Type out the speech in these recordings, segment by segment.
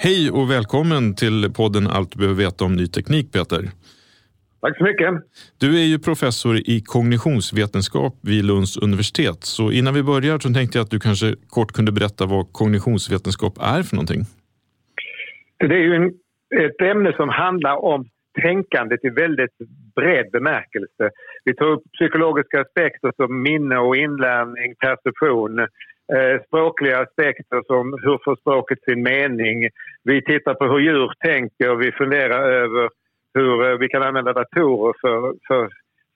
Hej och välkommen till podden Allt du behöver veta om ny teknik, Peter. Tack så mycket. Du är ju professor i kognitionsvetenskap vid Lunds universitet. Så innan vi börjar så tänkte jag att du kanske kort kunde berätta vad kognitionsvetenskap är för någonting. Det är ju en, ett ämne som handlar om tänkandet i väldigt bred bemärkelse. Vi tar upp psykologiska aspekter som minne och inlärning, perception, Eh, språkliga aspekter som hur får språket sin mening. Vi tittar på hur djur tänker, vi funderar över hur eh, vi kan använda datorer för, för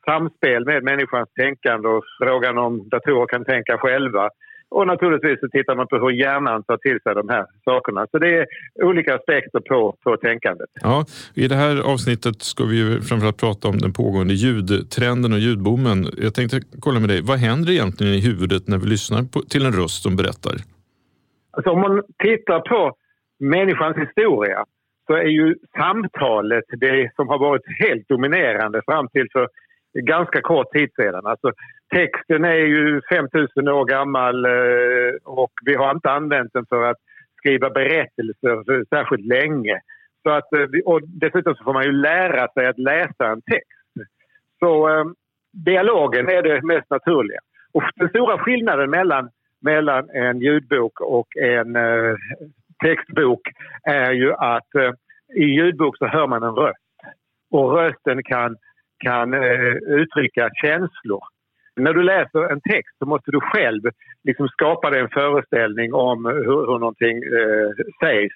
samspel med människans tänkande och frågan om datorer kan tänka själva. Och naturligtvis så tittar man på hur hjärnan tar till sig de här sakerna. Så det är olika aspekter på, på tänkandet. Ja, I det här avsnittet ska vi ju framförallt prata om den pågående ljudtrenden och ljudboomen. Jag tänkte kolla med dig, vad händer egentligen i huvudet när vi lyssnar på, till en röst som berättar? Alltså om man tittar på människans historia så är ju samtalet det som har varit helt dominerande fram till för ganska kort tid sedan. Alltså, texten är ju 5000 år gammal eh, och vi har inte använt den för att skriva berättelser särskilt länge. Så att, eh, och dessutom så får man ju lära sig att läsa en text. Så eh, dialogen är det mest naturliga. Och den stora skillnaden mellan, mellan en ljudbok och en eh, textbok är ju att eh, i ljudbok så hör man en röst. Och rösten kan, kan eh, uttrycka känslor. När du läser en text så måste du själv liksom skapa dig en föreställning om hur, hur någonting eh, sägs.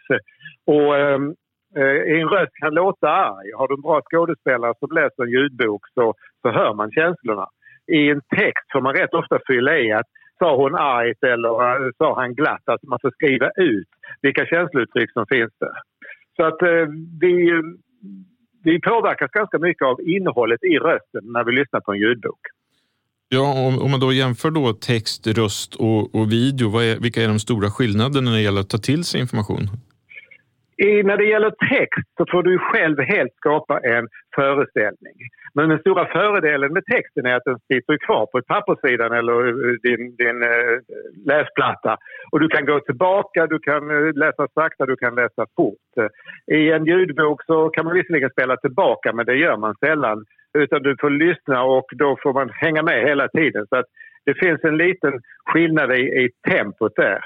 Och, ehm, eh, en röst kan låta arg. Har du en bra skådespelare som läser en ljudbok så, så hör man känslorna. I en text får man rätt ofta fylla i att sa hon argt eller eh, sa han glatt? Att man får skriva ut vilka känslouttryck som finns där. Så att eh, vi, vi påverkas ganska mycket av innehållet i rösten när vi lyssnar på en ljudbok. Ja, om, om man då jämför då text, röst och, och video, är, vilka är de stora skillnaderna när det gäller att ta till sig information? I, när det gäller text så får du själv helt skapa en föreställning. Men den stora fördelen med texten är att den sitter kvar på papperssidan eller eh, din, din äh, läsplatta. Och du kan gå tillbaka, du kan eh, läsa sakta, du kan läsa fort. I en ljudbok så kan man visserligen spela tillbaka men det gör man sällan. Utan du får lyssna och då får man hänga med hela tiden. Så att det finns en liten skillnad i, i tempot där.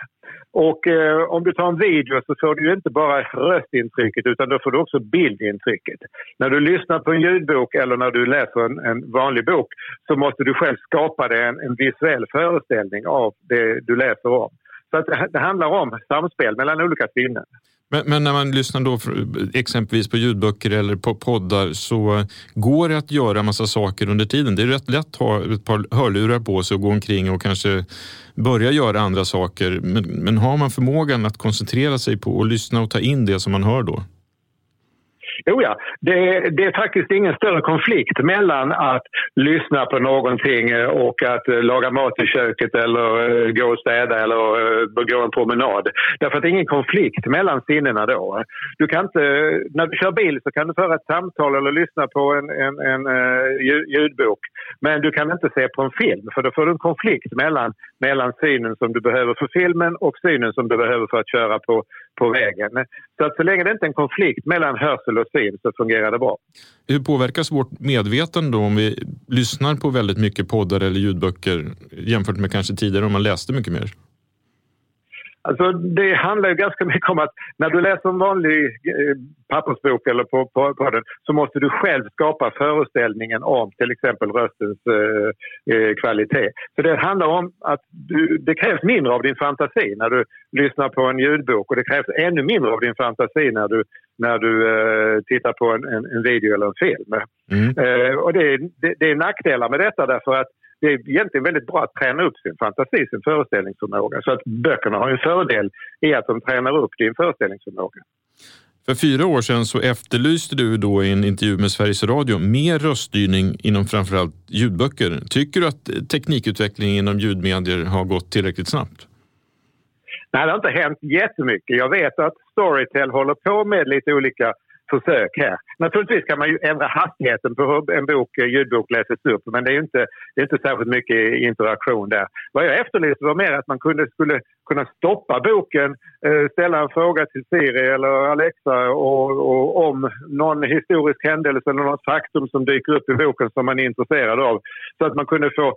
Och eh, om du tar en video så får du ju inte bara röstintrycket utan då får du också bildintrycket. När du lyssnar på en ljudbok eller när du läser en, en vanlig bok så måste du själv skapa dig en, en visuell föreställning av det du läser om. Så att det, det handlar om samspel mellan olika sinnen. Men, men, när man lyssnar då exempelvis på ljudböcker eller på poddar så går det att göra massa saker under tiden. Det är rätt lätt att ha ett par hörlurar på sig och gå omkring och kanske börja göra andra saker. Men, men har man förmågan att koncentrera sig på och lyssna och ta in det som man hör då? Jo ja, det, det, är faktiskt ingen större konflikt mellan att lyssna på någonting eh, och att eh, laga mat i köket eller eh, gå och städa eller gå en promenad. Därför att det är ingen konflikt mellan sinnena då. Du kan inte, när du kör bil så kan du föra ett samtal eller lyssna på en, en, en ljudbok. Men du kan inte se på en film för då får du en konflikt mellan, mellan synen som du behöver för filmen och synen som du behöver för att köra på, på vägen. Så att så länge det inte är en konflikt mellan hörsel och syn så fungerar det bra. Hur påverkas vårt medvetande då om vi lyssnar på väldigt mycket poddar eller ljudböcker jämfört med kanske tidigare om man läste mycket mer? Alltså, det handlar ju ganska mycket om att när du läser en vanlig eh, pappersbok eller på, på, på, den så måste du själv skapa föreställningen om till exempel röstens eh, eh, kvalitet. Så det handlar om att du, det krävs mindre av din fantasi när du lyssnar på en ljudbok och det krävs ännu mindre av din fantasi när du, när du eh, tittar på en, en, en, video eller en film. Mm. Eh, och det, det, det är nackdelar med detta därför att det är egentligen väldigt bra att träna upp sin fantasi, sin föreställningsförmåga. Så att böckerna har en fördel i att de tränar upp din föreställningsförmåga. För fyra år sedan så efterlyste du då i en intervju med Sveriges Radio mer röststyrning inom framförallt ljudböcker. Tycker du att teknikutvecklingen inom ljudmedier har gått tillräckligt snabbt? Nej, det har inte hänt jättemycket. Jag vet att Storytel håller på med lite olika försök här. Naturligtvis kan man ju ändra hastigheten på hur en bok, eh, ljudbok läses upp men det är inte, det är inte särskilt mycket interaktion där. Vad jag efterlyste var mer att man kunde, skulle kunna stoppa boken, eh, ställa en fråga till Siri eller Alexa och, och om någon historisk händelse eller något faktum som dyker upp i boken som man är intresserad av. Så att man kunde få eh,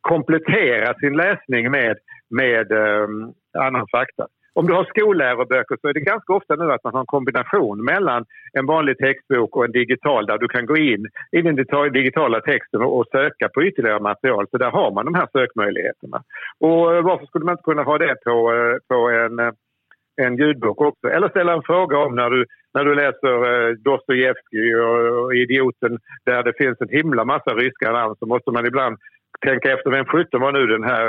komplettera sin läsning med, med um, annan fakta. Om du har skolläroböcker så är det ganska ofta nu att man har en kombination mellan en vanlig textbok och en digital där du kan gå in i den digitala texten och söka på ytterligare material. Så där har man de här sökmöjligheterna. Och eh, varför skulle man inte kunna ha det på, eh, på en, eh, en ljudbok också? Eller ställa en fråga om när du, när du läser Dostojevskij och Idioten där det finns en himla massa ryska namn så måste man ibland tänka efter vem sjutton var nu den här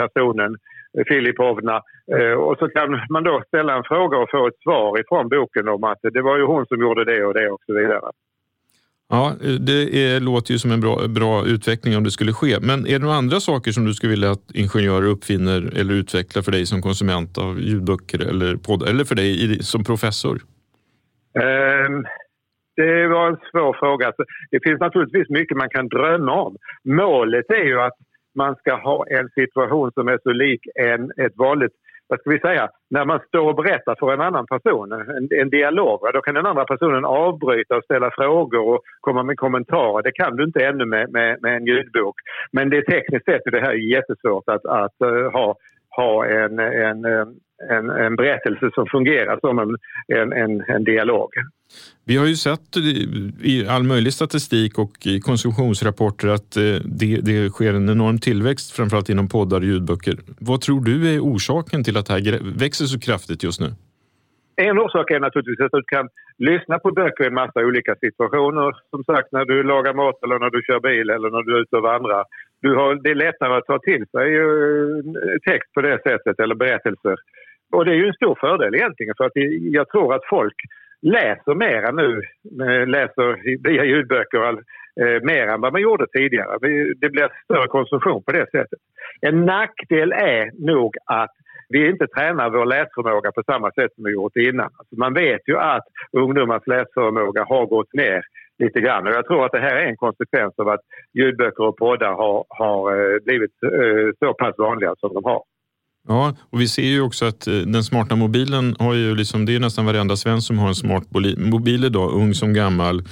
personen Filipovna. Eh, och så kan man då ställa en fråga och få ett svar ifrån boken om att det var ju hon som gjorde det och det och så vidare. Ja, det är, låter ju som en bra, bra utveckling om det skulle ske. Men är det några andra saker som du skulle vilja att ingenjörer uppfinner eller utvecklar för dig som konsument av ljudböcker eller poddar eller för dig som professor? Um, det var en svår fråga. Det finns naturligtvis mycket man kan drömma om. Målet är ju att man ska ha en situation som är så lik en, ett vanligt vad ska vi säga, när man står och berättar för en annan person, en, en dialog, då kan den andra personen avbryta och ställa frågor och komma med kommentarer. Det kan du inte ännu med, med, med en ljudbok. Men det är tekniskt sett är det här jättesvårt att, att uh, ha, ha en, en, eh, en, en berättelse som fungerar som en, en, en, en dialog. Vi har ju sett i all möjlig statistik och i konsumtionsrapporter att eh, det, det sker en enorm tillväxt, framförallt inom poddar och ljudböcker. Vad tror du är orsaken till att det här växer så kraftigt just nu? En orsak är naturligtvis att du kan lyssna på böcker i en massa olika situationer. Som sagt, när du lagar mat eller när du kör bil eller när du är ute och vandrar. Du har, det är lättare att ta till sig eh, text på det sättet, eller berättelser. Och det är ju en stor fördel egentligen för att jag tror att folk läser mera nu, eh, läser via ljudböcker eh, mer än vad man gjorde tidigare. Det blir större konsumtion på det sättet. En nackdel är nog att vi inte tränar vår läsförmåga på samma sätt som vi gjort innan. Alltså man vet ju att ungdomars läsförmåga har gått ner lite grann och jag tror att det här är en konsekvens av att ljudböcker och poddar har, har eh, blivit eh, så pass vanliga som de har. Ja, och vi ser ju också att eh, den smarta mobilen har ju liksom, det är nästan varenda svensk som har en smart mobil idag, ung som gammal.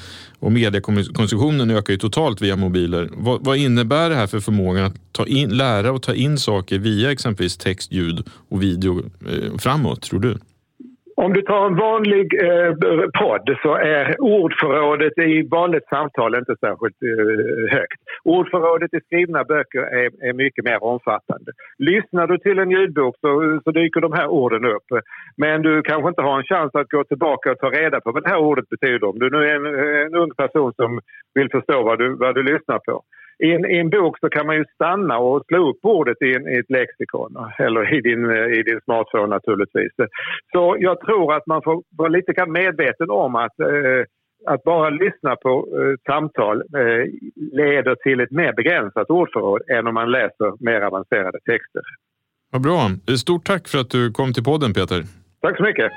Och mediekonsumtionen ökar ju totalt via mobiler. Vad, vad innebär det här för förmågan att ta in, lära och ta in saker via exempelvis text, ljud och video eh, framåt, tror du? Om du tar en vanlig eh, podd så är ordförrådet i vanligt samtal inte särskilt eh, högt. Ordförrådet i skrivna böcker är, är, mycket mer omfattande. Lyssnar du till en ljudbok så, så dyker de här orden upp. Men du kanske inte har en chans att gå tillbaka och ta reda på vad det här ordet betyder. Om du nu är en, en ung person som vill förstå vad du, vad du lyssnar på. i en, i en bok så kan man ju stanna och slå upp ordet i, en, i ett lexikon eller i din, i din smartphone naturligtvis. Så jag tror att man får vara lite medveten om att eh, att bara lyssna på eh, samtal eh, leder till ett mer begränsat ordförråd än om man läser mer avancerade texter. Vad bra. Stort tack för att du kom till podden Peter. Tack så mycket.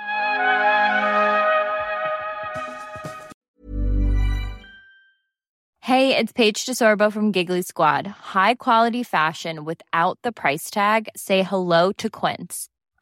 Hey, it's Paige DeSorbo from Giggly Squad. High quality fashion without the price tag. Say hello to Quince.